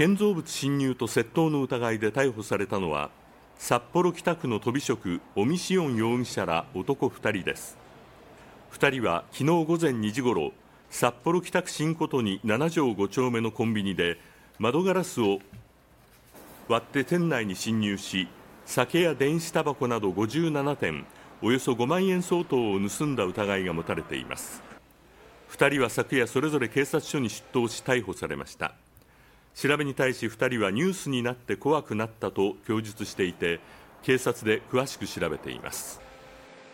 建造物侵入と窃盗の疑いで逮捕されたのは札幌北区のとび職尾身志音容疑者ら男2人です。2人は昨日午前2時ごろ札幌北区新琴に7条5丁目のコンビニで窓ガラスを割って店内に侵入し酒や電子タバコなど57点およそ5万円相当を盗んだ疑いが持たれています。2人は昨夜それぞれ警察署に出頭し逮捕されました。調べに対し2人はニュースになって怖くなったと供述していて警察で詳しく調べています。